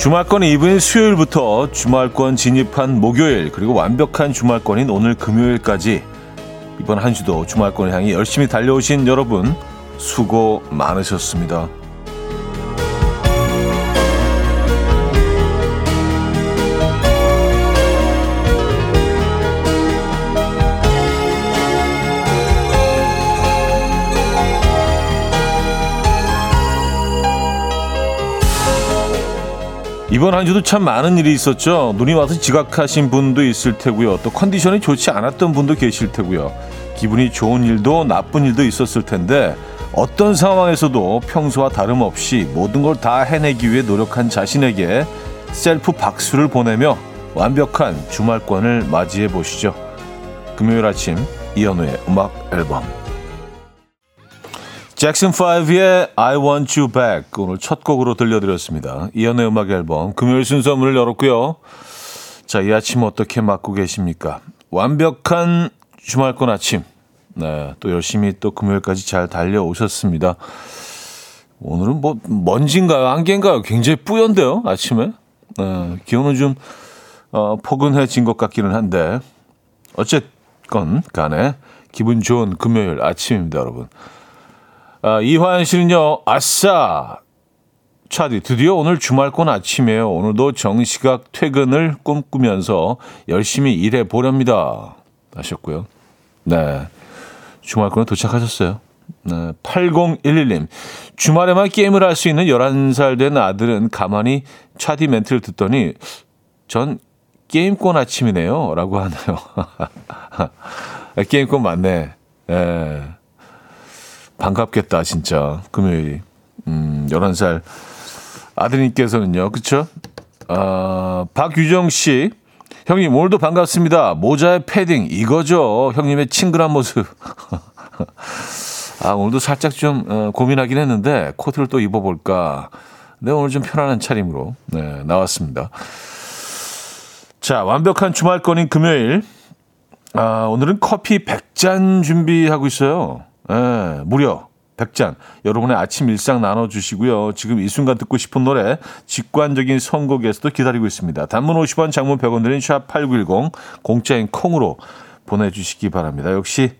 주말권 이브인 수요일부터 주말권 진입한 목요일 그리고 완벽한 주말권인 오늘 금요일까지 이번 한 주도 주말권을 향해 열심히 달려오신 여러분 수고 많으셨습니다. 이번 한 주도 참 많은 일이 있었죠. 눈이 와서 지각하신 분도 있을 테고요. 또 컨디션이 좋지 않았던 분도 계실 테고요. 기분이 좋은 일도 나쁜 일도 있었을 텐데 어떤 상황에서도 평소와 다름없이 모든 걸 다 해내기 위해 노력한 자신에게 셀프 박수를 보내며 완벽한 주말권을 맞이해 보시죠. 금요일 아침 이현우의 음악 앨범 잭슨 5의 I Want You Back 오늘 첫 곡으로 들려드렸습니다. 이연의 음악 앨범 금요일 순서 문을 열었고요. 자, 이 아침 어떻게 맞고 계십니까? 완벽한 주말권 아침. 네, 또 열심히 또 금요일까지 잘 달려오셨습니다. 오늘은 뭐 먼지인가요? 안개인가요? 굉장히 뿌연데요, 아침에. 네, 기온은 좀 어, 포근해진 것 같기는 한데 어쨌건 간에 기분 좋은 금요일 아침입니다, 여러분. 아, 이화연 씨는요, 아싸! 차디, 드디어 오늘 주말권 아침이에요. 오늘도 정시각 퇴근을 꿈꾸면서 열심히 일해 보렵니다. 하셨고요. 네. 주말권에 도착하셨어요. 네. 8011님. 주말에만 게임을 할 수 있는 11살 된 아들은 가만히 차디 멘트를 듣더니 전 게임권 아침이네요. 라고 하네요. 게임권 맞네. 네. 반갑겠다, 진짜. 금요일이. 음, 11살 아드님께서는요. 그쵸? 아, 박유정 씨. 형님, 오늘도 반갑습니다. 모자의 패딩, 이거죠. 형님의 친근한 모습. 아, 오늘도 살짝 좀 어, 고민하긴 했는데, 코트를 또 입어볼까. 네, 오늘 좀 편안한 차림으로 네, 나왔습니다. 자, 완벽한 주말권인 금요일. 아, 오늘은 커피 100잔 준비하고 있어요. 예, 무려 100잔. 여러분의 아침 일상 나눠주시고요. 지금 이 순간 듣고 싶은 노래, 직관적인 선곡에서도 기다리고 있습니다. 단문 50원, 장문 100원 드린 샵8910, 공짜인 콩으로 보내주시기 바랍니다. 역시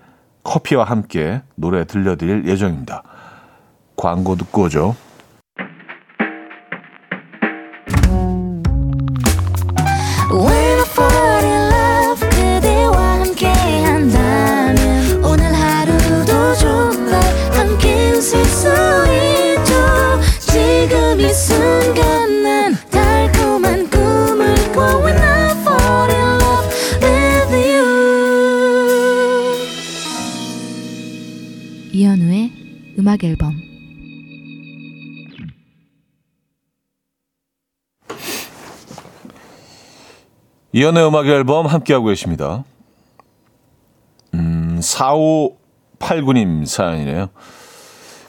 커피와 함께 노래 들려드릴 예정입니다. 광고 듣고 오죠. 음악 앨범 이연의 음악 앨범 함께하고 계십니다. 음, 4589님 사연이네요.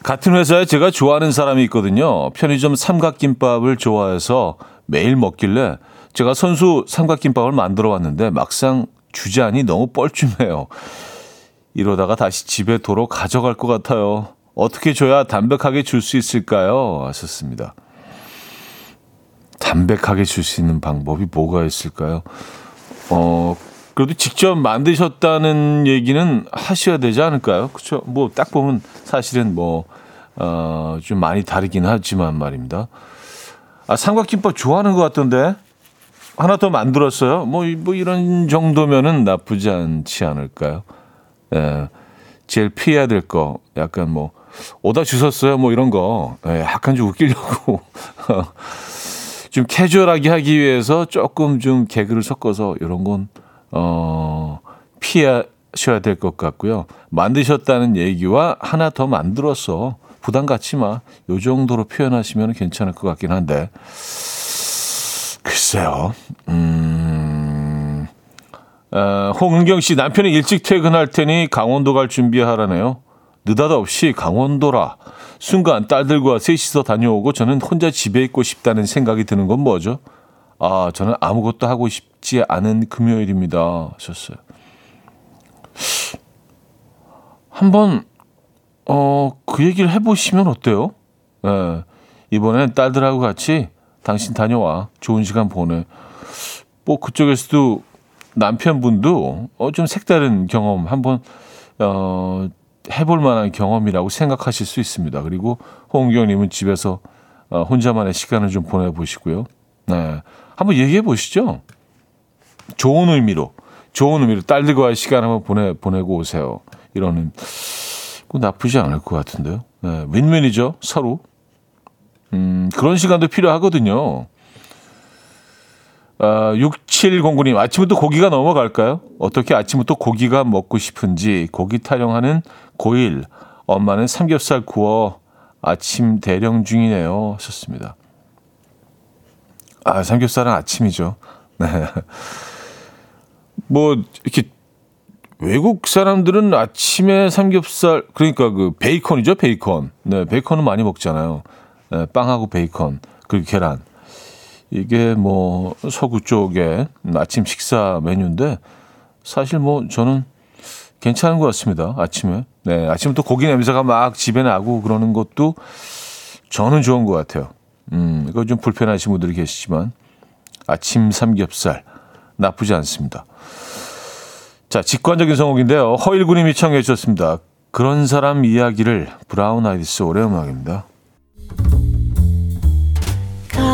같은 회사에 제가 좋아하는 사람이 있거든요. 편의점 삼각김밥을 좋아해서 매일 먹길래 제가 선수 삼각김밥을 만들어 왔는데 막상 주자니 너무 뻘쭘해요. 이러다가 다시 집에 도로 가져갈 것 같아요. 어떻게 줘야 담백하게 줄 수 있을까요? 하셨습니다. 담백하게 줄 수 있는 방법이 뭐가 있을까요? 어, 그래도 직접 만드셨다는 얘기는 하셔야 되지 않을까요? 그렇죠? 뭐 딱 보면 사실은 뭐 어, 좀 많이 다르긴 하지만 말입니다. 아, 삼각김밥 좋아하는 것 같던데 하나 더 만들었어요. 뭐, 뭐 이런 정도면은 나쁘지 않지 않을까요? 예, 제일 피해야 될 거 약간 뭐 오다 주셨어요. 뭐 이런 거. 예, 약간 좀 웃기려고. 좀 캐주얼하게 하기 위해서 조금 좀 개그를 섞어서 이런 건, 어, 피하셔야 될 것 같고요. 만드셨다는 얘기와 하나 더 만들어서 부담 갖지 마. 요 정도로 표현하시면 괜찮을 것 같긴 한데. 글쎄요. 음, 어, 홍은경 씨 남편이 일찍 퇴근할 테니 강원도 갈 준비하라네요. 느닷없이 강원도라. 순간 딸들과 셋이서 다녀오고 저는 혼자 집에 있고 싶다는 생각이 드는 건 뭐죠? 아, 저는 아무것도 하고 싶지 않은 금요일입니다. 하셨어요. 한번, 어, 그 얘기를 해 보시면 어때요? 예. 이번엔 딸들하고 같이 당신 다녀와. 좋은 시간 보내. 뭐 그쪽에서도 남편분도 어, 좀 색다른 경험 한번 어, 해볼 만한 경험이라고 생각하실 수 있습니다. 그리고 홍경님은 집에서 어, 혼자만의 시간을 좀 보내보시고요. 네. 한번 얘기해 보시죠. 좋은 의미로, 좋은 의미로 딸들과의 시간 한번 보내, 보내고 오세요. 이러는, 그 나쁘지 않을 것 같은데요. 네. 윈윈이죠. 서로. 음, 그런 시간도 필요하거든요. 아, 6709님, 아침부터 고기가 넘어갈까요? 어떻게 아침부터 고기가 먹고 싶은지 고기 타령하는 고1. 엄마는 삼겹살 구워 아침 대령 중이네요. 하셨습니다. 아, 삼겹살은 아침이죠. 네. 뭐, 이렇게, 외국 사람들은 아침에 삼겹살, 그러니까 그 베이컨이죠, 베이컨. 네, 베이컨은 많이 먹잖아요. 네, 빵하고 베이컨, 그리고 계란. 이게 뭐, 서구 쪽에 아침 식사 메뉴인데, 사실 뭐, 저는 괜찮은 것 같습니다. 아침에. 네, 아침부터 고기 냄새가 막 집에 나고 그러는 것도 저는 좋은 것 같아요. 음, 이거 좀 불편하신 분들이 계시지만 아침 삼겹살 나쁘지 않습니다. 자, 직관적인 성곡인데요. 허일구님이 청해 주셨습니다. 그런 사람 이야기를 브라운 아이디 소울의 음악입니다.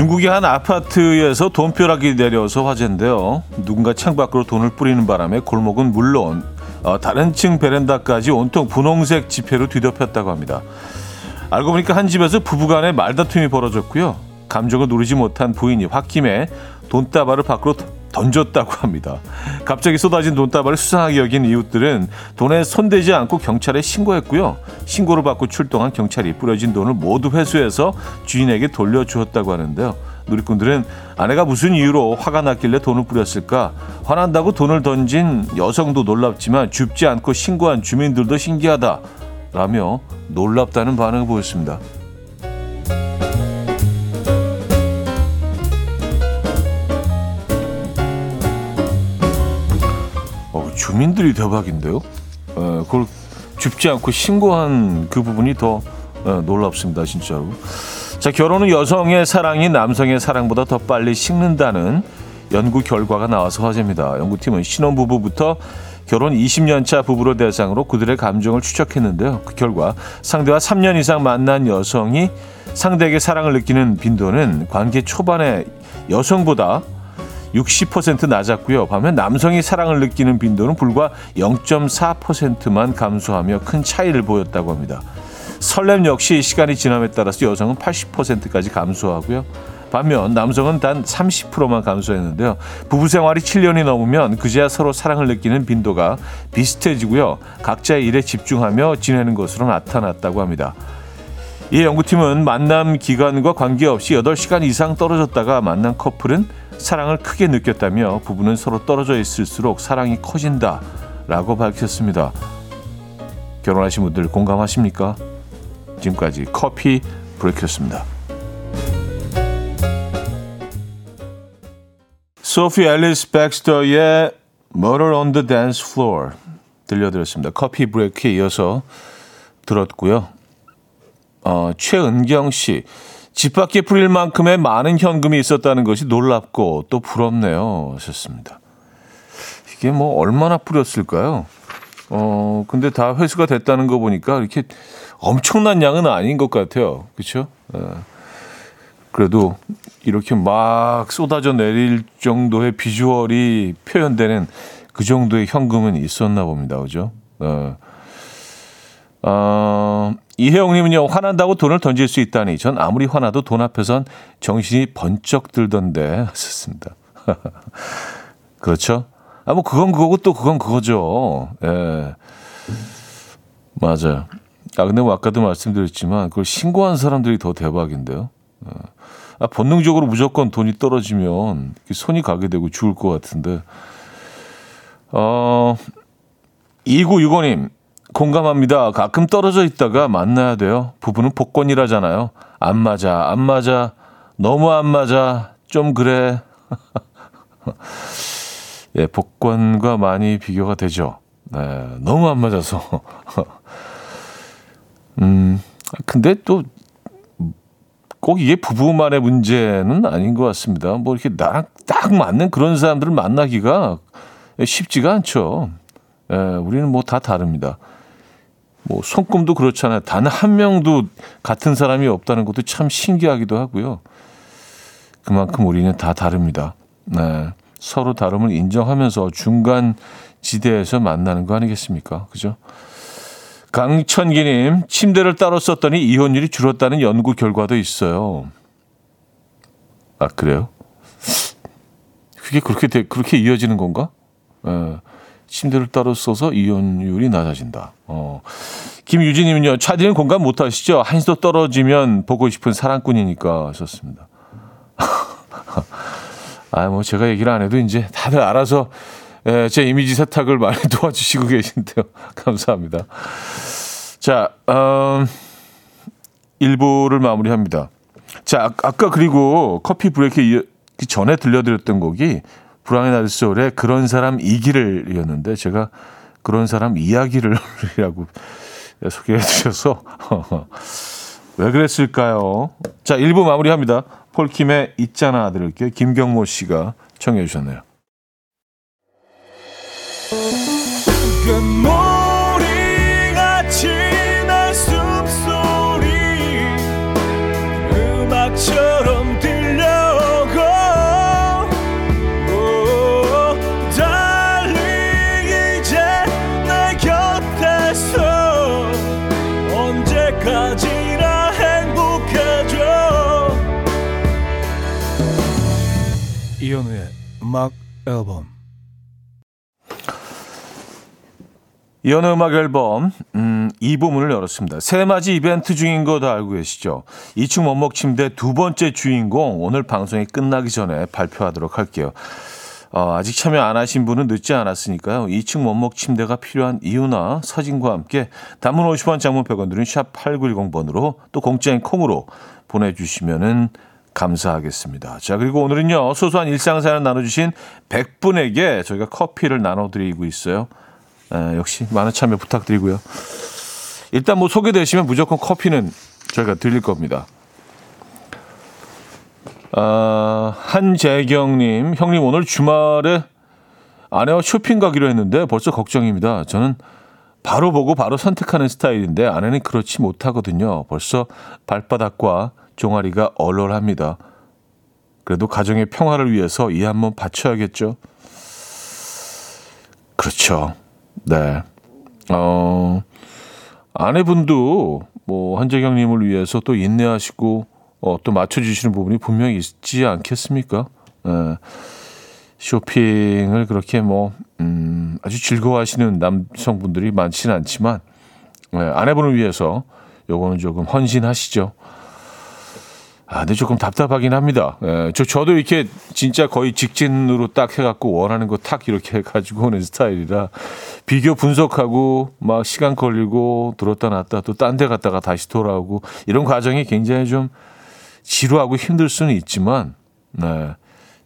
중국의 한 아파트에서 돈벼락이 내려서 화제인데요. 누군가 창밖으로 돈을 뿌리는 바람에 골목은 물론 어, 다른 층 베란다까지 온통 분홍색 지폐로 뒤덮였다고 합니다. 알고 보니까 한 집에서 부부간의 말다툼이 벌어졌고요. 감정을 누리지 못한 부인이 홧김에 돈다발을 밖으로 던졌다고 합니다. 갑자기 쏟아진 돈다발을 수상하게 여긴 이웃들은 돈에 손대지 않고 경찰에 신고했고요. 신고를 받고 출동한 경찰이 뿌려진 돈을 모두 회수해서 주인에게 돌려주었다고 하는데요. 누리꾼들은 아내가 무슨 이유로 화가 났길래 돈을 뿌렸을까? 화난다고 돈을 던진 여성도 놀랍지만 줍지 않고 신고한 주민들도 신기하다. 라며 놀랍다는 반응을 보였습니다. 주민들이 대박인데요. 어, 그걸 줍지 않고 신고한 그 부분이 더 어, 놀랍습니다, 진짜로. 자, 결혼은 여성의 사랑이 남성의 사랑보다 더 빨리 식는다는 연구 결과가 나와서 화제입니다. 연구팀은 신혼부부부터 결혼 20년 차 부부를 대상으로 그들의 감정을 추적했는데요. 그 결과 상대와 3년 이상 만난 여성이 상대에게 사랑을 느끼는 빈도는 관계 초반의 여성보다 60% 낮았고요. 반면 남성이 사랑을 느끼는 빈도는 불과 0.4%만 감소하며 큰 차이를 보였다고 합니다. 설렘 역시 시간이 지남에 따라서 여성은 80%까지 감소하고요. 반면 남성은 단 30%만 감소했는데요. 부부 생활이 7년이 넘으면 그제야 서로 사랑을 느끼는 빈도가 비슷해지고요. 각자의 일에 집중하며 지내는 것으로 나타났다고 합니다. 이 연구팀은 만남 기간과 관계없이 8시간 이상 떨어졌다가 만난 커플은 사랑을 크게 느꼈다며 부부는 서로 떨어져 있을수록 사랑이 커진다라고 밝혔습니다. 결혼하신 분들 공감하십니까? 지금까지 커피 브레이크였습니다. 소피 앨리스 백스터의 Murder on the Dance Floor 들려드렸습니다. 커피 브레이크에 이어서 들었고요. 어, 최은경 씨. 집 밖에 뿌릴 만큼의 많은 현금이 있었다는 것이 놀랍고 또 부럽네요. 하셨습니다. 이게 뭐 얼마나 뿌렸을까요? 어, 근데 다 회수가 됐다는 거 보니까 이렇게 엄청난 양은 아닌 것 같아요. 그렇죠? 그래도 이렇게 막 쏟아져 내릴 정도의 비주얼이 표현되는 그 정도의 현금은 있었나 봅니다. 그죠? 어, 어, 이혜영님은요, 화난다고 돈을 던질 수 있다니. 전 아무리 화나도 돈 앞에선 정신이 번쩍 들던데. 하셨습니다. 그렇죠? 아, 뭐, 그건 그거고 또 그건 그거죠. 예. 맞아요. 아, 근데 뭐 아까도 말씀드렸지만 그걸 신고한 사람들이 더 대박인데요. 어. 아, 본능적으로 무조건 돈이 떨어지면 손이 가게 되고 죽을 것 같은데. 어, 2965님, 공감합니다. 가끔 떨어져 있다가 만나야 돼요. 부부는 복권이라잖아요. 안 맞아, 안 맞아, 너무 안 맞아, 좀 그래. 예, 복권과 많이 비교가 되죠. 네, 너무 안 맞아서. 음, 근데 또, 꼭 이게 부부만의 문제는 아닌 것 같습니다. 뭐 이렇게 나랑 딱 맞는 그런 사람들을 만나기가 쉽지가 않죠. 예, 우리는 뭐 다 다릅니다. 뭐 손금도 그렇잖아요. 단 한 명도 같은 사람이 없다는 것도 참 신기하기도 하고요. 그만큼 우리는 다 다릅니다. 네. 서로 다름을 인정하면서 중간 지대에서 만나는 거 아니겠습니까? 그죠? 강천기님, 침대를 따로 썼더니 이혼율이 줄었다는 연구 결과도 있어요. 아, 그래요? 그게 그렇게, 돼, 그렇게 이어지는 건가? 예. 침대를 따로 써서 이혼율이 낮아진다. 어. 김유진님은요, 차디는 공감 못 하시죠? 한시도 떨어지면 보고 싶은 사랑꾼이니까 하셨습니다. 아, 뭐 제가 얘기를 안 해도 이제 다들 알아서 예, 제 이미지 세탁을 많이 도와주시고 계신데요. 감사합니다. 자, 음, 1부를 마무리합니다. 자, 아, 아까 그리고 커피 브레이크 전에 들려드렸던 곡이 아드 소울의 그런 사람 이기를 이었는데 제가 그런 사람 이야기를이라고 소개해 주셔서 왜 그랬을까요? 자, 1부 마무리합니다. 폴킴의 있잖아 들을게요. 김경모 씨가 청해 주셨네요. 음악 앨범 이현우 음악 앨범 음, 이 부문을 열었습니다. 새맞이 이벤트 중인 거 다 알고 계시죠? 2층 원목 침대 두 번째 주인공 오늘 방송이 끝나기 전에 발표하도록 할게요. 어, 아직 참여 안 하신 분은 늦지 않았으니까요. 2층 원목 침대가 필요한 이유나 사진과 함께 단문 50원 장문 100원 들은 샵 8910번으로 또 공짜인 콩으로 보내주시면은 감사하겠습니다. 자, 그리고 오늘은요, 소소한 일상사연 나눠주신 100분에게 저희가 커피를 나눠드리고 있어요. 에, 역시 많은 참여 부탁드리고요. 일단 뭐 소개되시면 무조건 커피는 저희가 드릴 겁니다. 아, 한재경님, 형님 오늘 주말에 아내와 쇼핑 가기로 했는데 벌써 걱정입니다. 저는 바로 보고 바로 선택하는 스타일인데 아내는 그렇지 못하거든요. 벌써 발바닥과 종아리가 얼얼합니다. 그래도 가정의 평화를 위해서 이 한번 바쳐야겠죠. 그렇죠. 네. 어, 아내분도 뭐 한재경님을 위해서 또 인내하시고 어, 또 맞춰주시는 부분이 분명히 있지 않겠습니까? 네. 쇼핑을 그렇게 뭐, 음, 아주 즐거워하시는 남성분들이 많지는 않지만, 네, 아내분을 위해서 요거는 조금 헌신하시죠. 아, 근데 조금 답답하긴 합니다. 예, 저, 저도 이렇게 진짜 거의 직진으로 딱 해갖고 원하는 거 탁 이렇게 가지고 오는 스타일이라 비교 분석하고 막 시간 걸리고 들었다 놨다 또 딴 데 갔다가 다시 돌아오고 이런 과정이 굉장히 좀 지루하고 힘들 수는 있지만, 네,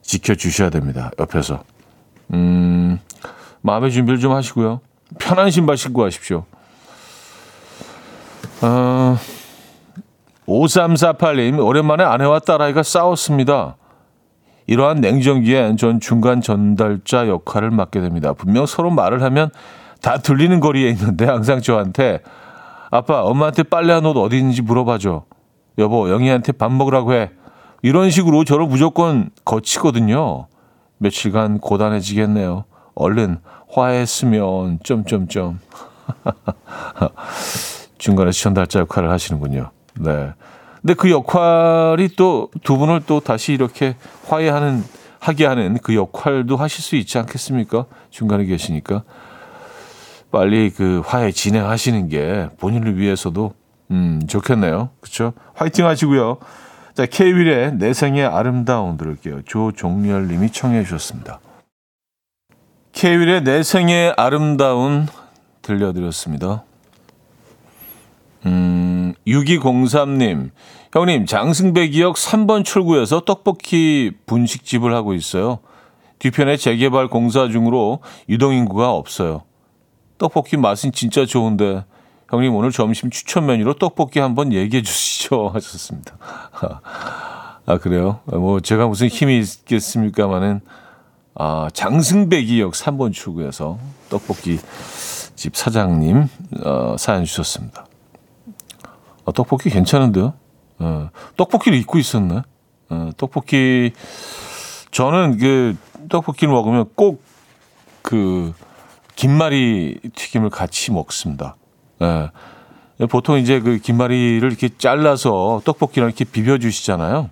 지켜주셔야 됩니다. 옆에서. 음, 마음의 준비를 좀 하시고요. 편한 신발 신고 하십시오. 어, 5348님, 오랜만에 아내와 딸아이가 싸웠습니다. 이러한 냉정기엔 전 중간 전달자 역할을 맡게 됩니다. 분명 서로 말을 하면 다 들리는 거리에 있는데 항상 저한테 아빠, 엄마한테 빨래한 옷 어디 있는지 물어봐줘. 여보, 영희한테 밥 먹으라고 해. 이런 식으로 저를 무조건 거치거든요. 며칠간 고단해지겠네요. 얼른 화해했으면 점점점. 중간에 전달자 역할을 하시는군요. 네. 근데 그 역할이 또 두 분을 또 다시 이렇게 화해하는 하게 하는 그 역할도 하실 수 있지 않겠습니까? 중간에 계시니까 빨리 그 화해 진행하시는 게 본인을 위해서도 음 좋겠네요. 그렇죠? 화이팅 하시고요. 자, 케이윌의 내 생의 아름다운 들을게요. 조종렬 님이 청해 주셨습니다. 케이윌의 내 생의 아름다운 들려드렸습니다. 음, 6203님. 형님, 장승배기역 3번 출구에서 떡볶이 분식집을 하고 있어요. 뒤편에 재개발 공사 중으로 유동인구가 없어요. 떡볶이 맛은 진짜 좋은데 형님 오늘 점심 추천 메뉴로 떡볶이 한번 얘기해 주시죠 하셨습니다. 아 그래요? 뭐 제가 무슨 힘이 있겠습니까마는 아 장승배기역 3번 출구에서 떡볶이 집 사장님 어, 사연 주셨습니다. 아, 떡볶이 괜찮은데요? 어, 떡볶이를 잊고 있었네. 어, 떡볶이 저는 그 떡볶이를 먹으면 꼭 그 김말이 튀김을 같이 먹습니다. 예. 보통 이제 그 김말이를 이렇게 잘라서 떡볶이랑 이렇게 비벼 주시잖아요.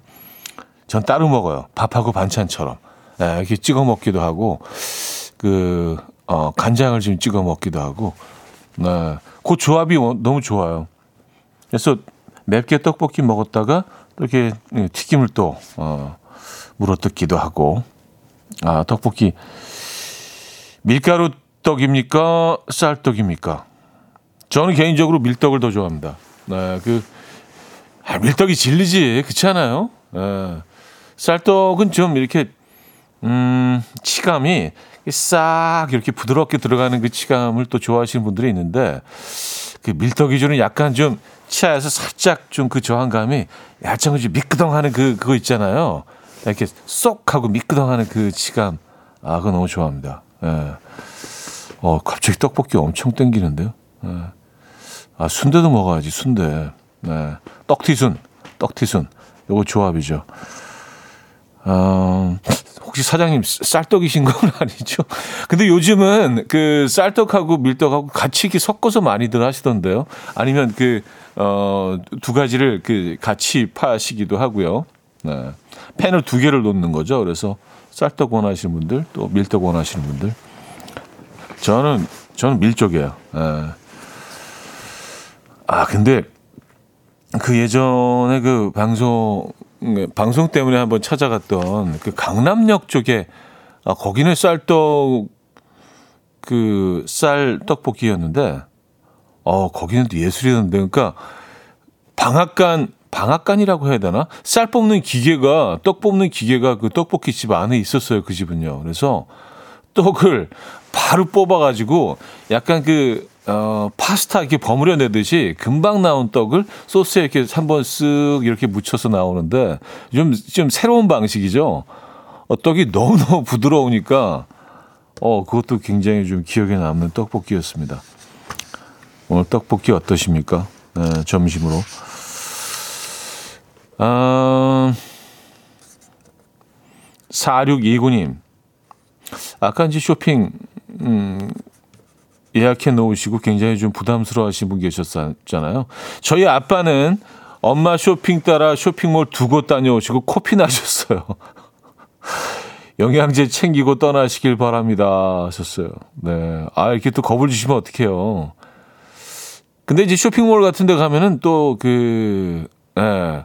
전 따로 먹어요. 밥하고 반찬처럼. 예, 이렇게 찍어 먹기도 하고 그 어, 간장을 좀 찍어 먹기도 하고. 네. 그 조합이 너무 좋아요. 그래서 맵게 떡볶이 먹었다가 이렇게 튀김을 또 어, 물어뜯기도 하고 아, 떡볶이. 밀가루 떡입니까? 쌀떡입니까? 저는 개인적으로 밀떡을 더 좋아합니다. 네, 그, 아, 밀떡이 질리지. 그렇지 않아요? 네. 쌀떡은 좀 이렇게, 음, 치감이 싹 이렇게 부드럽게 들어가는 그 치감을 또 좋아하시는 분들이 있는데, 그 밀떡이 주는 약간 좀 치아에서 살짝 좀 그 저항감이 좀 미끄덩하는 그, 그거 있잖아요. 이렇게 쏙 하고 미끄덩하는 그 치감. 아, 그거 너무 좋아합니다. 예. 어, 갑자기 떡볶이 엄청 땡기는데요. 예. 아, 순대도 먹어야지, 순대. 네. 떡튀순, 떡튀순. 요거 조합이죠. 어, 혹시 사장님 쌀떡이신 건 아니죠? 근데 요즘은 그 쌀떡하고 밀떡하고 같이 이렇게 섞어서 많이들 하시던데요. 아니면 그, 어, 두 가지를 그 같이 파시기도 하고요. 네. 팬을 두 개를 놓는 거죠. 그래서 쌀떡 원하시는 분들, 또 밀떡 원하시는 분들. 저는, 저는 밀 쪽이에요. 네. 아, 근데 그 예전에 그 방송, 방송 때문에 한번 찾아갔던 그 강남역 쪽에 아, 거기는 쌀떡 그 쌀 떡볶이였는데 어 거기는 또 예술이던데 그러니까 방앗간 방앗간이라고 해야 되나? 쌀 뽑는 기계가 떡 뽑는 기계가 그 떡볶이 집 안에 있었어요. 그 집은요. 그래서 떡을 바로 뽑아가지고 약간 그 어, 파스타 이렇게 버무려 내듯이 금방 나온 떡을 소스에 이렇게 한번 쓱 이렇게 묻혀서 나오는데 좀, 좀 새로운 방식이죠. 어, 떡이 너무너무 부드러우니까 어, 그것도 굉장히 좀 기억에 남는 떡볶이였습니다. 오늘 떡볶이 어떠십니까? 네, 점심으로. 아, 4629님. 아까 이제 쇼핑, 음, 예약해 놓으시고 굉장히 좀 부담스러워 하신 분 계셨잖아요. 저희 아빠는 엄마 쇼핑 따라 쇼핑몰 두 곳 다녀오시고 코피 나셨어요. 영양제 챙기고 떠나시길 바랍니다. 하셨어요. 네. 아, 이렇게 또 겁을 주시면 어떡해요. 근데 이제 쇼핑몰 같은 데 가면은 또 그, 예,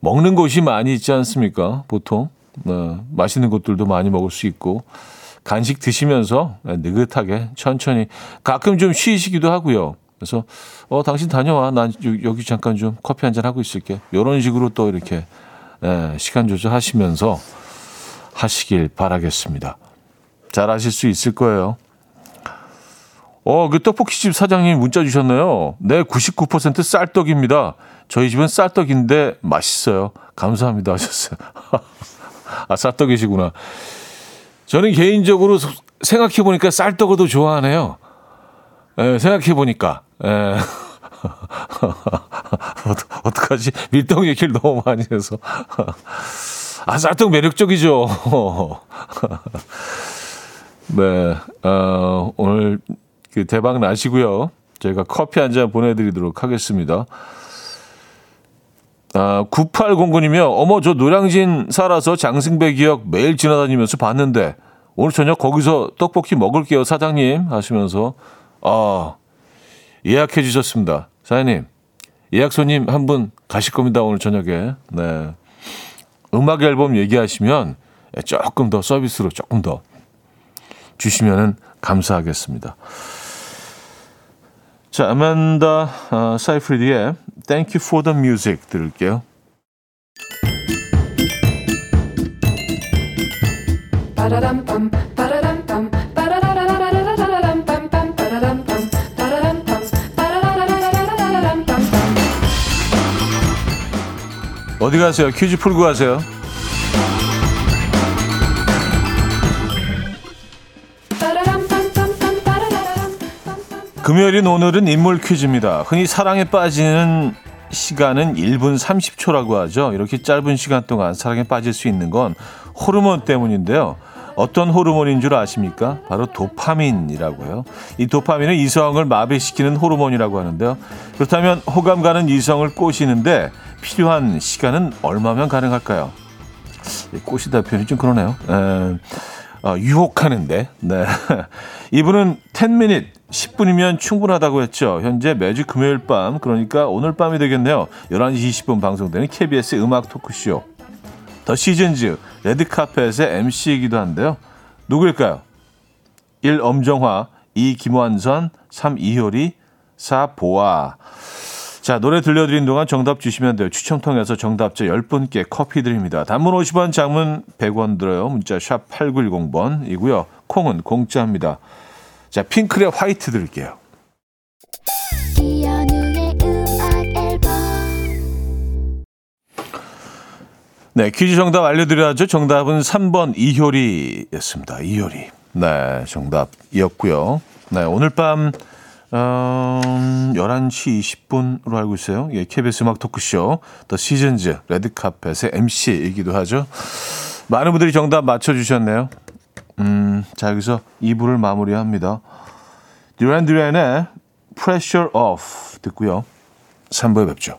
먹는 곳이 많이 있지 않습니까? 보통. 네, 맛있는 것들도 많이 먹을 수 있고. 간식 드시면서 느긋하게 천천히 가끔 좀 쉬시기도 하고요. 그래서 어 당신 다녀와 난 여기 잠깐 좀 커피 한 잔 하고 있을게. 이런 식으로 또 이렇게 예, 시간 조절하시면서 하시길 바라겠습니다. 잘 하실 수 있을 거예요. 어, 그 떡볶이집 사장님 문자 주셨네요. 네, 99% 쌀떡입니다. 저희 집은 쌀떡인데 맛있어요. 감사합니다 하셨어요. 아, 쌀떡이시구나. 저는 개인적으로 생각해 보니까 쌀떡을 더 좋아하네요. 예, 생각해 보니까. 예. 어떡하지? 밀떡 얘기를 너무 많이 해서. 아, 쌀떡 매력적이죠. 네, 어, 오늘 그 대박 나시고요. 저희가 커피 한 잔 보내드리도록 하겠습니다. 아, 9809님이요. 어머, 저 노량진 살아서 장승배 기억 매일 지나다니면서 봤는데, 오늘 저녁 거기서 떡볶이 먹을게요, 사장님. 하시면서, 아, 예약해 주셨습니다. 사장님, 예약 손님 한 분 가실 겁니다, 오늘 저녁에. 네. 음악 앨범 얘기하시면 조금 더 서비스로 조금 더 주시면 감사하겠습니다. 자, 아만다 어, 사이프리디의 Thank You for the Music 들을게요. 어디 가세요? 퀴즈 풀고 가세요. 금요일인 오늘은 인물 퀴즈입니다. 흔히 사랑에 빠지는 시간은 1분 30초라고 하죠. 이렇게 짧은 시간 동안 사랑에 빠질 수 있는 건 호르몬 때문인데요. 어떤 호르몬인 줄 아십니까? 바로 도파민이라고요. 이 도파민은 이성을 마비시키는 호르몬이라고 하는데요. 그렇다면 호감 가는 이성을 꼬시는데 필요한 시간은 얼마면 가능할까요? 꼬시다 표현이 좀 그러네요. 에, 어, 유혹하는데. 네. 이분은 10미닛 10분이면 충분하다고 했죠. 현재 매주 금요일 밤, 그러니까 오늘 밤이 되겠네요. 11시 20분 방송되는 KBS 음악 토크쇼. 더 시즌즈 레드카펫의 MC이기도 한데요. 누구일까요? 1. 엄정화 2. 김완선 3. 이효리 4. 보아 자, 노래 들려드린 동안 정답 주시면 돼요. 추첨 통해서 정답자 10분께 커피 드립니다. 단문 50원, 장문 100원 들어요. 문자 샵 8910번이고요. 콩은 공짜입니다. 자, 핑클의 화이트 들을게요. 네, 퀴즈 정답 알려드려야죠. 정답은 3번 이효리였습니다. 이효리. 네, 정답이었고요. 네, 오늘 밤 어, 11시 20분으로 알고 있어요. 예, KBS 음악 토크쇼 더 시즌즈 레드카펫의 MC이기도 하죠. 많은 분들이 정답 맞춰주셨네요. 음, 자, 여기서 2부를 마무리합니다. 듀란 듀란의 Pressure Off 듣고요. 3부에 뵙죠.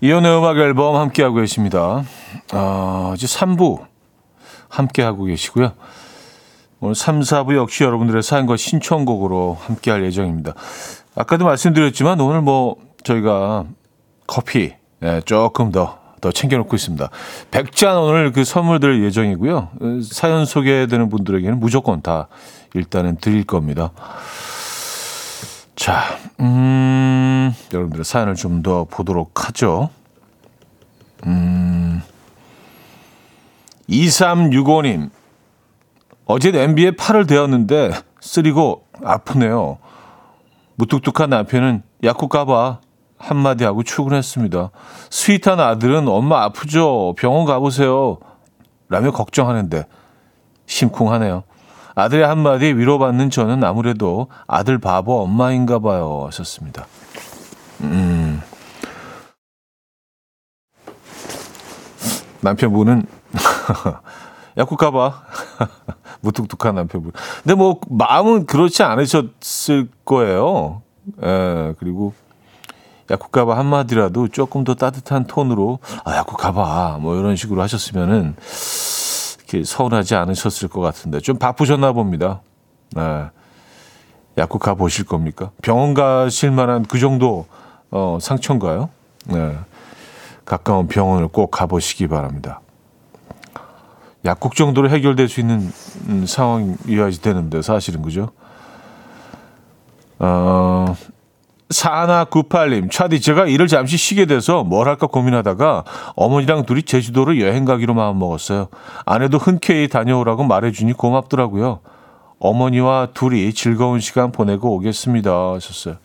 이연의 음악 앨범 함께하고 계십니다. 아, 이제 3부 함께하고 계시고요. 오늘 3, 4부 역시 여러분들의 사연과 신청곡으로 함께할 예정입니다. 아까도 말씀드렸지만 오늘 뭐 저희가 커피 네, 조금 더, 더 챙겨놓고 있습니다. 100잔 오늘 그 선물 들 예정이고요. 사연 소개되는 분들에게는 무조건 다 일단은 드릴 겁니다. 자, 음, 여러분들의 사연을 좀 더 보도록 하죠. 음, 2365님. 어제 냄비에 팔을 대었는데 쓰리고 아프네요. 무뚝뚝한 남편은 약국 가봐 한마디 하고 출근했습니다. 스윗한 아들은 엄마 아프죠? 병원 가보세요. 라며 걱정하는데 심쿵하네요. 아들의 한마디 위로받는 저는 아무래도 아들 바보 엄마인가 봐요. 하셨습니다. 음. 남편분은 약국 가봐. 무뚝뚝한 남편분. 근데 뭐 마음은 그렇지 않으셨을 거예요. 예, 그리고 약국 가봐 한마디라도 조금 더 따뜻한 톤으로 아 약국 가봐 뭐 이런 식으로 하셨으면은 이렇게 서운하지 않으셨을 것 같은데 좀 바쁘셨나 봅니다. 네. 약국 가 보실 겁니까? 병원 가실 만한 그 정도 어, 상처인가요? 네. 가까운 병원을 꼭 가보시기 바랍니다. 약국 정도로 해결될 수 있는 음, 상황이어야지 되는데 사실은 그죠? 어, 사나98님, 차디, 제가 일을 잠시 쉬게 돼서 뭘 할까 고민하다가 어머니랑 둘이 제주도로 여행 가기로 마음먹었어요. 아내도 흔쾌히 다녀오라고 말해주니 고맙더라고요. 어머니와 둘이 즐거운 시간 보내고 오겠습니다. 하셨어요.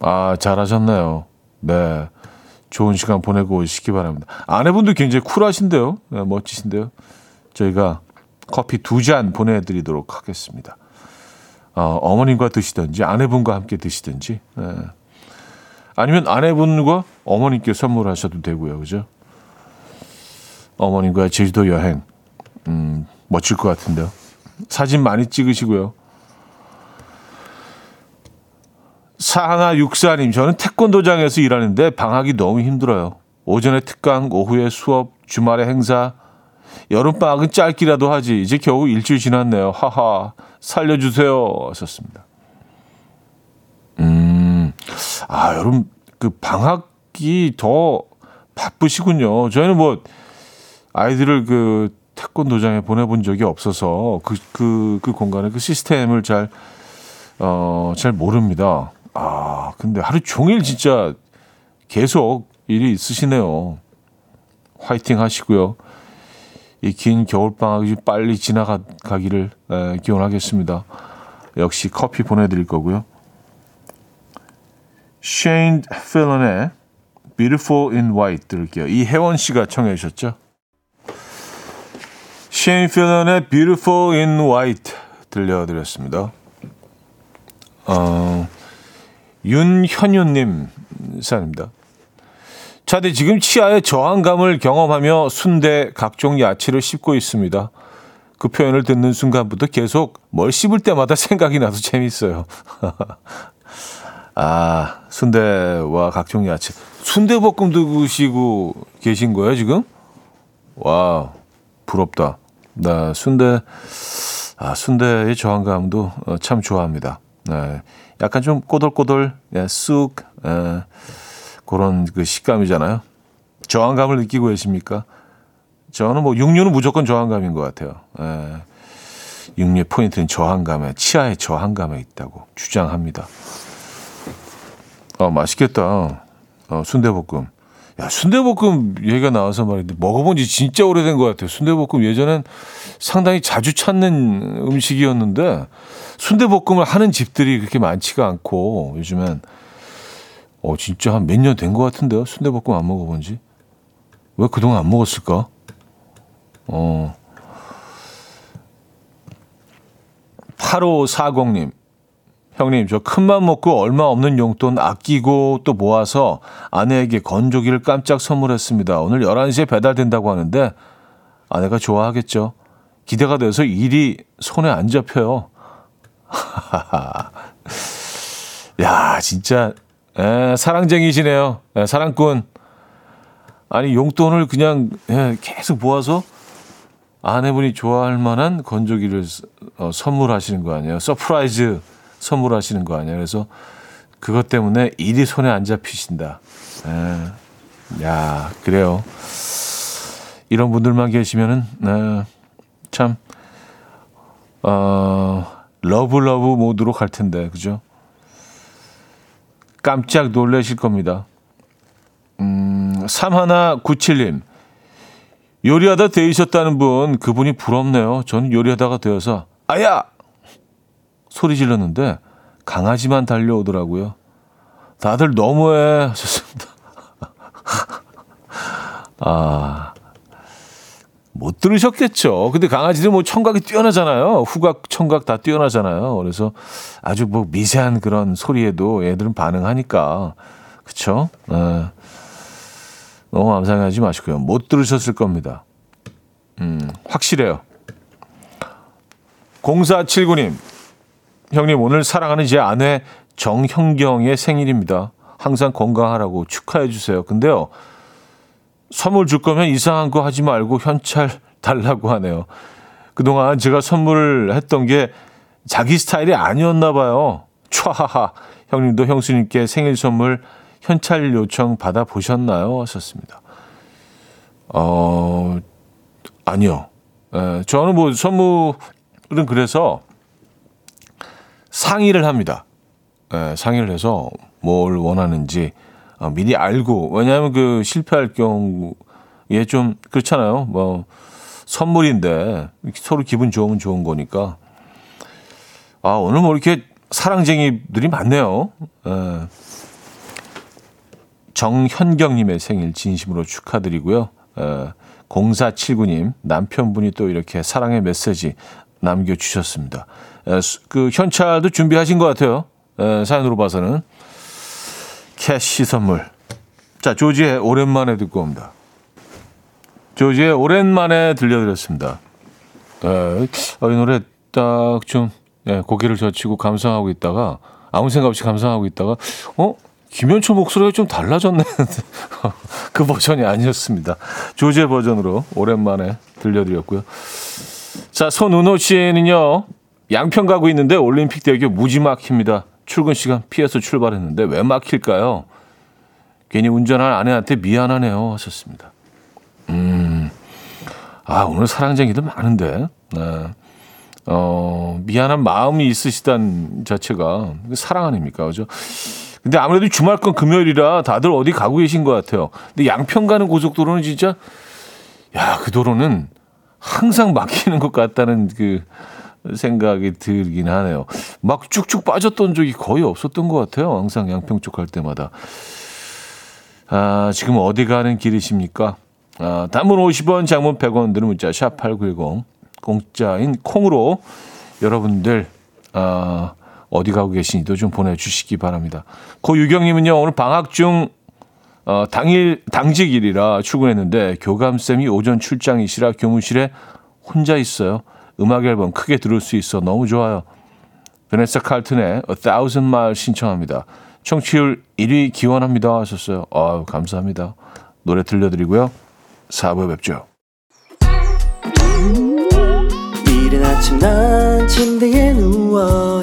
아, 잘하셨네요. 네. 좋은 시간 보내고 오시기 바랍니다. 아내분도 굉장히 쿨하신데요. 네, 멋지신데요. 저희가 커피 두 잔 보내드리도록 하겠습니다. 어, 어머님과 드시든지 아내분과 함께 드시든지 네. 아니면 아내분과 어머님께 선물하셔도 되고요, 그죠? 어머님과 제주도 여행 음, 멋질 것 같은데요. 사진 많이 찍으시고요. 사하나 육사님, 저는 태권도장에서 일하는데 방학이 너무 힘들어요. 오전에 특강, 오후에 수업, 주말에 행사. 여름방학은 짧기라도 하지. 이제 겨우 일주일 지났네요. 하하. 살려주세요. 하셨습니다. 음, 아, 여름, 그 방학이 더 바쁘시군요. 저희는 뭐, 아이들을 그 태권도장에 보내본 적이 없어서 그, 그, 그 공간에 그 시스템을 잘, 어, 잘 모릅니다. 아, 근데 하루 종일 진짜 계속 일이 있으시네요. 화이팅 하시고요. 이 긴 겨울방학이 빨리 지나가기를 에, 기원하겠습니다. 역시 커피 보내드릴 거고요. 쉐인 필런의 Beautiful in White 들을게요. 이혜원 씨가 청해 주셨죠? 쉐인 필런의 Beautiful in White 들려드렸습니다. 어, 윤현유님 사연입니다. 차디 지금 치아에 저항감을 경험하며 순대 각종 야채를 씹고 있습니다. 그 표현을 듣는 순간부터 계속 뭘 씹을 때마다 생각이 나서 재밌어요. 아, 순대와 각종 야채. 순대볶음 드시고 계신 거예요, 지금? 와, 부럽다. 나 순대, 아, 순대의 저항감도 어, 참 좋아합니다. 네. 약간 좀 꼬들꼬들, 예, 쑥, 예, 그런 그 식감이잖아요. 저항감을 느끼고 계십니까? 저는 뭐 육류는 무조건 저항감인 것 같아요. 예. 육류의 포인트는 저항감에, 치아의 저항감에 있다고 주장합니다. 어, 맛있겠다. 어, 순대볶음. 야, 순대볶음 얘기가 나와서 말인데 먹어본 지 진짜 오래된 것 같아요. 순대볶음 예전엔 상당히 자주 찾는 음식이었는데 순대볶음을 하는 집들이 그렇게 많지가 않고 요즘엔 어 진짜 한 몇 년 된 것 같은데요. 순대볶음 안 먹어본 지. 왜 그동안 안 먹었을까? 어. 8540님. 형님, 저 큰맘 먹고 얼마 없는 용돈 아끼고 또 모아서 아내에게 건조기를 깜짝 선물했습니다. 오늘 11시에 배달된다고 하는데 아내가 좋아하겠죠. 기대가 돼서 일이 손에 안 잡혀요. 야, 진짜 에, 사랑쟁이시네요. 에, 사랑꾼. 아니 용돈을 그냥 에, 계속 모아서 아내분이 좋아할 만한 건조기를 어, 선물하시는 거 아니에요? 서프라이즈 선물하시는 거 아니에요? 그래서 그것 때문에 일이 손에 안 잡히신다. 에, 야, 그래요. 이런 분들만 계시면은 에, 참 어, love love 모드로 갈 텐데, 그죠? 깜짝 놀라실 겁니다. 음, 3197님. 요리하다 데셨다는 분, 그분이 부럽네요. 저는 요리하다가 데어서, 아야! 소리 질렀는데, 강아지만 달려오더라고요. 다들 너무해 하셨습니다. 아, 못 들으셨겠죠. 근데 강아지들 뭐 청각이 뛰어나잖아요. 후각, 청각 다 뛰어나잖아요. 그래서 아주 뭐 미세한 그런 소리에도 애들은 반응하니까. 그쵸? 네. 너무 암상하지 마시고요. 못 들으셨을 겁니다. 음, 확실해요. 0479님, 형님, 오늘 사랑하는 제 아내 정형경의 생일입니다. 항상 건강하라고 축하해 주세요. 근데요, 선물 줄 거면 이상한 거 하지 말고 현찰 달라고 하네요. 그동안 제가 선물을 했던 게 자기 스타일이 아니었나 봐요. 촤하하. 형님도 형수님께 생일 선물 현찰 요청 받아 보셨나요? 하셨습니다. 어, 아니요. 에, 저는 뭐 선물은 그래서 상의를 합니다. 에, 상의를 해서 뭘 원하는지 어, 미리 알고 왜냐하면 그 실패할 경우에 좀 그렇잖아요. 뭐 선물인데 서로 기분 좋으면 좋은 거니까. 아 오늘 뭐 이렇게 사랑쟁이들이 많네요. 에. 정현경님의 생일 진심으로 축하드리고요. 에, 0479님 남편분이 또 이렇게 사랑의 메시지 남겨주셨습니다. 에, 그 현찰도 준비하신 것 같아요. 에, 사연으로 봐서는. 캐시 선물. 자, 조지의 오랜만에 듣고 옵니다. 조지의 오랜만에 들려드렸습니다. 네, 이 노래 딱 좀 네, 고개를 젖히고 감상하고 있다가 아무 생각 없이 감상하고 있다가 어 김현철 목소리가 좀 달라졌네. 그 버전이 아니었습니다. 조지의 버전으로 오랜만에 들려드렸고요. 자, 손은호 씨는요 양평 가고 있는데 올림픽 대교 무지막힙니다. 출근 시간 피해서 출발했는데 왜 막힐까요? 괜히 운전한 아내한테 미안하네요. 하셨습니다. 음, 아, 오늘 사랑쟁이들 많은데, 네. 어, 미안한 마음이 있으시단 자체가 사랑 아닙니까? 그죠? 근데 아무래도 주말권 금요일이라 다들 어디 가고 계신 것 같아요. 근데 양평 가는 고속도로는 진짜, 야, 그 도로는 항상 막히는 것 같다는 그, 생각이 들긴 하네요. 막 쭉쭉 빠졌던 적이 거의 없었던 것 같아요. 항상 양평 쪽 갈 때마다. 아, 지금 어디 가는 길이십니까? 아, 단문 50원, 장문 100원 드는 문자 샵 8910 공짜인 콩으로 여러분들 아, 어디 가고 계신지도 좀 보내주시기 바랍니다. 고유경님은요 오늘 방학 중 어, 당일 당직일이라 출근했는데 교감쌤이 오전 출장이시라 교무실에 혼자 있어요. 음악 앨범 크게 들을 수 있어 너무 좋아요. 베네사 칼튼의 A Thousand Miles 신청합니다. 청취율 1위 기원합니다 하셨어요. 아 감사합니다. 노래 들려드리고요. 4부에 뵙죠. 이른 아침 난 침대에 누워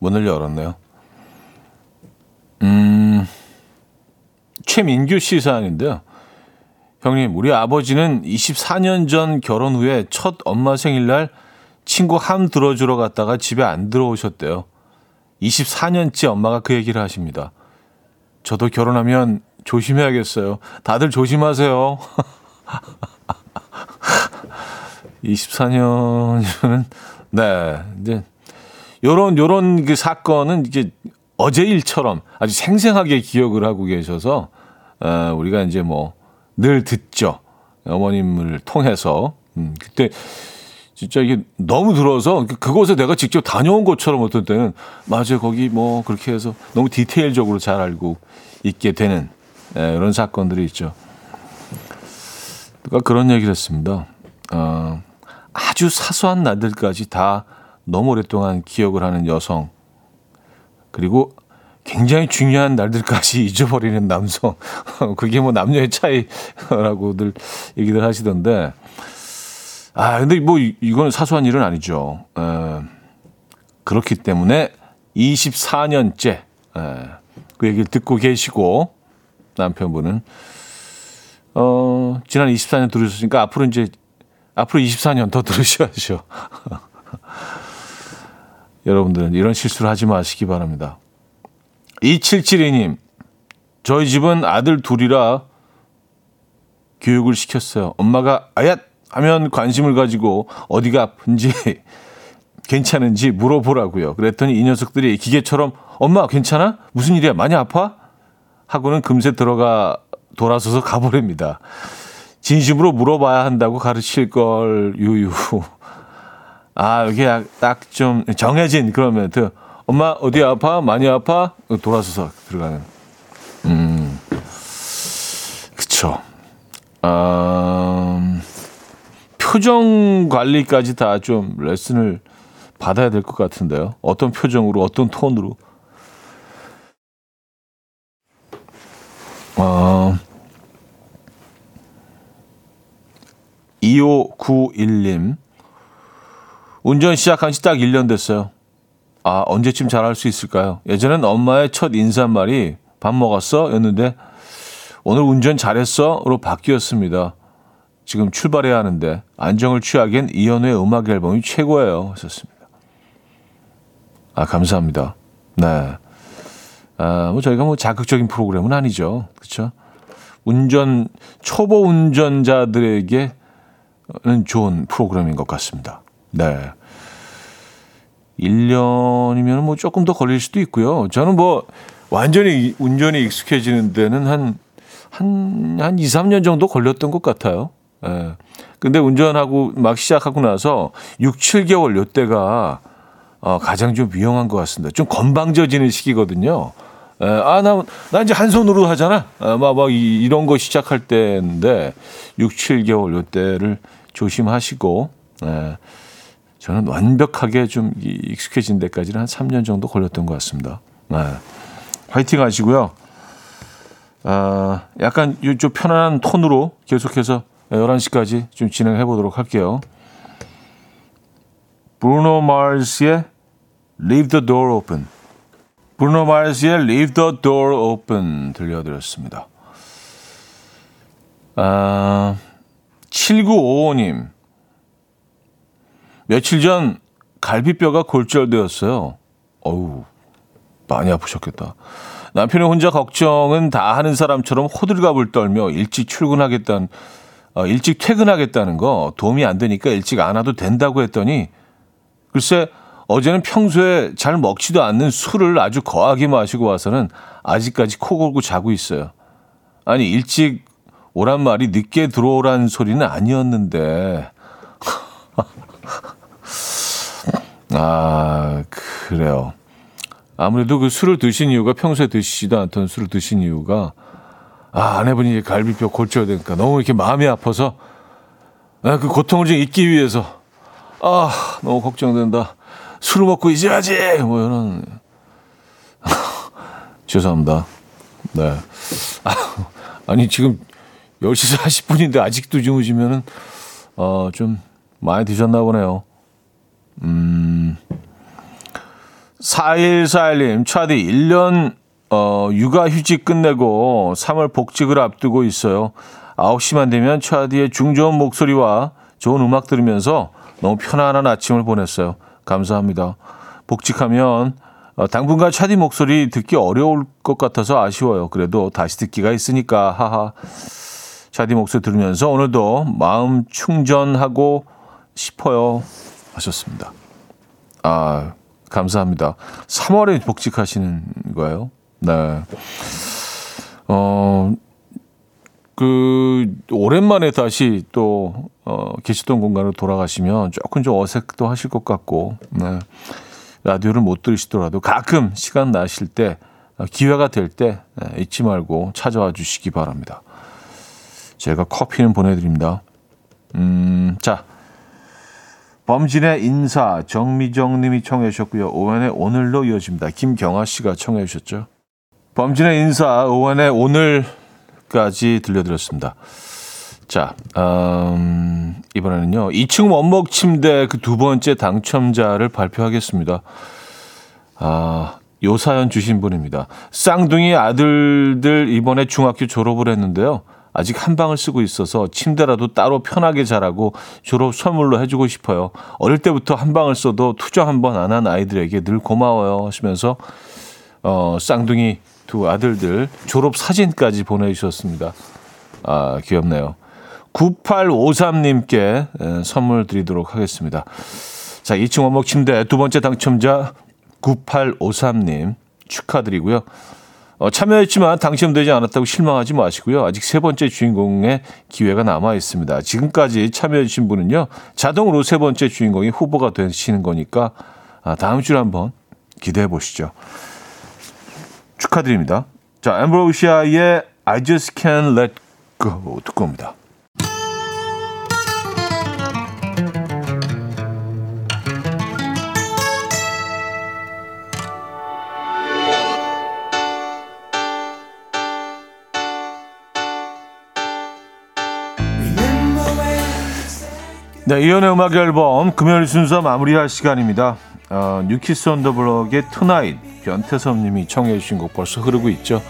문을 열었네요. 음, 최민규 씨 사연인데요. 형님, 우리 아버지는 24년 전 결혼 후에 첫 엄마 생일날 친구 함 들어주러 갔다가 집에 안 들어오셨대요. 24년째 엄마가 그 얘기를 하십니다. 저도 결혼하면 조심해야겠어요. 다들 조심하세요. 24년이면 네 이제 요런 요런 그 사건은 이제 어제 일처럼 아주 생생하게 기억을 하고 계셔서 어, 우리가 이제 뭐 늘 듣죠 어머님을 통해서 음, 그때 진짜 이게 너무 들어서 그곳에 내가 직접 다녀온 것처럼 어떤 때는 맞아요 거기 뭐 그렇게 해서 너무 디테일적으로 잘 알고 있게 되는 예, 이런 사건들이 있죠. 누가 그런 얘기를 했습니다. 어, 아주 사소한 날들까지 다 너무 오랫동안 기억을 하는 여성 그리고 굉장히 중요한 날들까지 잊어버리는 남성. 그게 뭐 남녀의 차이라고들 얘기들 하시던데. 아, 근데 뭐 이거는 사소한 일은 아니죠. 에, 그렇기 때문에 24년째 에, 그 얘기를 듣고 계시고 남편분은 어, 지난 24년 들으셨으니까 앞으로 이제 앞으로 24년 더 들으셔야죠. 여러분들은 이런 실수를 하지 마시기 바랍니다. 2772님, 저희 집은 아들 둘이라 교육을 시켰어요. 엄마가 아얏 하면 관심을 가지고 어디가 아픈지 괜찮은지 물어보라고요. 그랬더니 이 녀석들이 기계처럼 엄마 괜찮아? 무슨 일이야? 많이 아파? 하고는 금세 들어가 돌아서서 가버립니다. 진심으로 물어봐야 한다고 가르칠 걸 유유. 아 여기 딱좀 정해진 그런 멘트. 엄마 어디 아파? 많이 아파? 돌아서서 들어가는. 음, 그쵸. 음, 표정 관리까지 다 좀 레슨을 받아야 될 것 같은데요. 어떤 표정으로, 어떤 톤으로. 어, 2591님. 운전 시작한 지 딱 1년 됐어요. 아, 언제쯤 잘할 수 있을까요? 예전엔 엄마의 첫 인사말이 밥 먹었어? 였는데 오늘 운전 잘했어?로 바뀌었습니다. 지금 출발해야 하는데 안정을 취하기엔 이연우의 음악 앨범이 최고예요. 하셨습니다. 아, 감사합니다. 네. 아, 뭐 저희가 뭐 자극적인 프로그램은 아니죠. 그렇죠? 운전 초보 운전자들에게는 좋은 프로그램인 것 같습니다. 네. 1년이면 뭐 조금 더 걸릴 수도 있고요. 저는 뭐 완전히 운전이 익숙해지는 데는 한, 한, 한 2, 3년 정도 걸렸던 것 같아요. 예. 근데 운전하고 막 시작하고 나서 6, 7개월 요 때가 어, 가장 좀 위험한 것 같습니다. 좀 건방져지는 시기거든요. 에, 예. 아, 나, 나 이제 한 손으로 하잖아. 아, 막, 막 이, 이런 거 시작할 때인데 6, 7개월 요 때를 조심하시고, 에, 저는 완벽하게 좀 익숙해진 데까지는 한 3년 정도 걸렸던 것 같습니다. 네. 화이팅 하시고요. 아, 약간 좀 편안한 톤으로 계속해서 11시까지 좀 진행해 보도록 할게요. 브루노 마르스의 Leave the Door Open. 브루노 마르스의 Leave the Door Open 들려드렸습니다. 아, 7955님. 며칠 전 갈비뼈가 골절되었어요. 어우, 많이 아프셨겠다. 남편이 혼자 걱정은 다 하는 사람처럼 호들갑을 떨며 일찍 출근하겠다는, 어, 일찍 퇴근하겠다는 거 도움이 안 되니까 일찍 안 와도 된다고 했더니 글쎄 어제는 평소에 잘 먹지도 않는 술을 아주 거하게 마시고 와서는 아직까지 코 골고 자고 있어요. 아니, 일찍 오란 말이 늦게 들어오란 소리는 아니었는데. 아, 그래요. 아무래도 그 술을 드신 이유가 평소에 드시지도 않던 술을 드신 이유가 아, 아내분이 갈비뼈 골절야 되니까 너무 이렇게 마음이 아파서 아, 그 고통을 좀 잊기 위해서 아, 너무 걱정된다. 술을 먹고 잊어야지! 뭐 이런. 죄송합니다. 네. 아, 아니, 지금 10시 40분인데 아직도 주무시면은, 어, 좀 많이 드셨나 보네요. 음, 4141님, 차디 1년, 어, 육아휴직 끝내고 3월 복직을 앞두고 있어요. 9시만 되면 차디의 중저음 목소리와 좋은 음악 들으면서 너무 편안한 아침을 보냈어요. 감사합니다. 복직하면 어, 당분간 차디 목소리 듣기 어려울 것 같아서 아쉬워요. 그래도 다시 듣기가 있으니까 하하. 차디 목소리 들으면서 오늘도 마음 충전하고 싶어요. 하셨습니다. 아, 감사합니다. 3월에 복직하시는 거예요? 네. 어, 그, 오랜만에 다시 또, 어, 계시던 공간으로 돌아가시면 조금 좀 어색도 하실 것 같고, 네. 라디오를 못 들으시더라도 가끔 시간 나실 때, 어, 기회가 될때 네, 잊지 말고 찾아와 주시기 바랍니다. 제가 커피는 보내드립니다. 음, 자, 범진의 인사 정미정 님이 청해 주셨고요. 오웬의 오늘로 이어집니다. 김경아 씨가 청해 주셨죠. 범진의 인사 오웬의 오늘까지 들려드렸습니다. 자, 음, 이번에는요. 2층 원목 침대 그 두 번째 당첨자를 발표하겠습니다. 아, 요 사연 주신 분입니다. 쌍둥이 아들들 이번에 중학교 졸업을 했는데요. 아직 한 방을 쓰고 있어서 침대라도 따로 편하게 자라고 졸업 선물로 해주고 싶어요. 어릴 때부터 한 방을 써도 투정 한번 안 한 아이들에게 늘 고마워요 하시면서 어, 쌍둥이 두 아들들 졸업 사진까지 보내주셨습니다. 아, 귀엽네요. 9853님께 선물 드리도록 하겠습니다. 자, 2층 원목 침대 두 번째 당첨자 9853님 축하드리고요. 어, 참여했지만 당첨되지 않았다고 실망하지 마시고요. 아직 세 번째 주인공의 기회가 남아 있습니다. 지금까지 참여해주신 분은요, 자동으로 세 번째 주인공이 후보가 되시는 거니까 아, 다음 주에 한번 기대해 보시죠. 축하드립니다. 자, 엠브로시아의 I Just Can't Let Go 듣고 옵니다. 네, 이현우의 음악 앨범 금요일 순서 마무리할 시간입니다. 어, New Kids On The Block의 Tonight 변태섭 님이 청해 주신 곡 벌써 흐르고 있죠.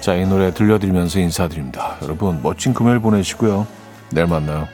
자, 이 노래 들려드리면서 인사드립니다. 여러분 멋진 금요일 보내시고요. 내일 만나요.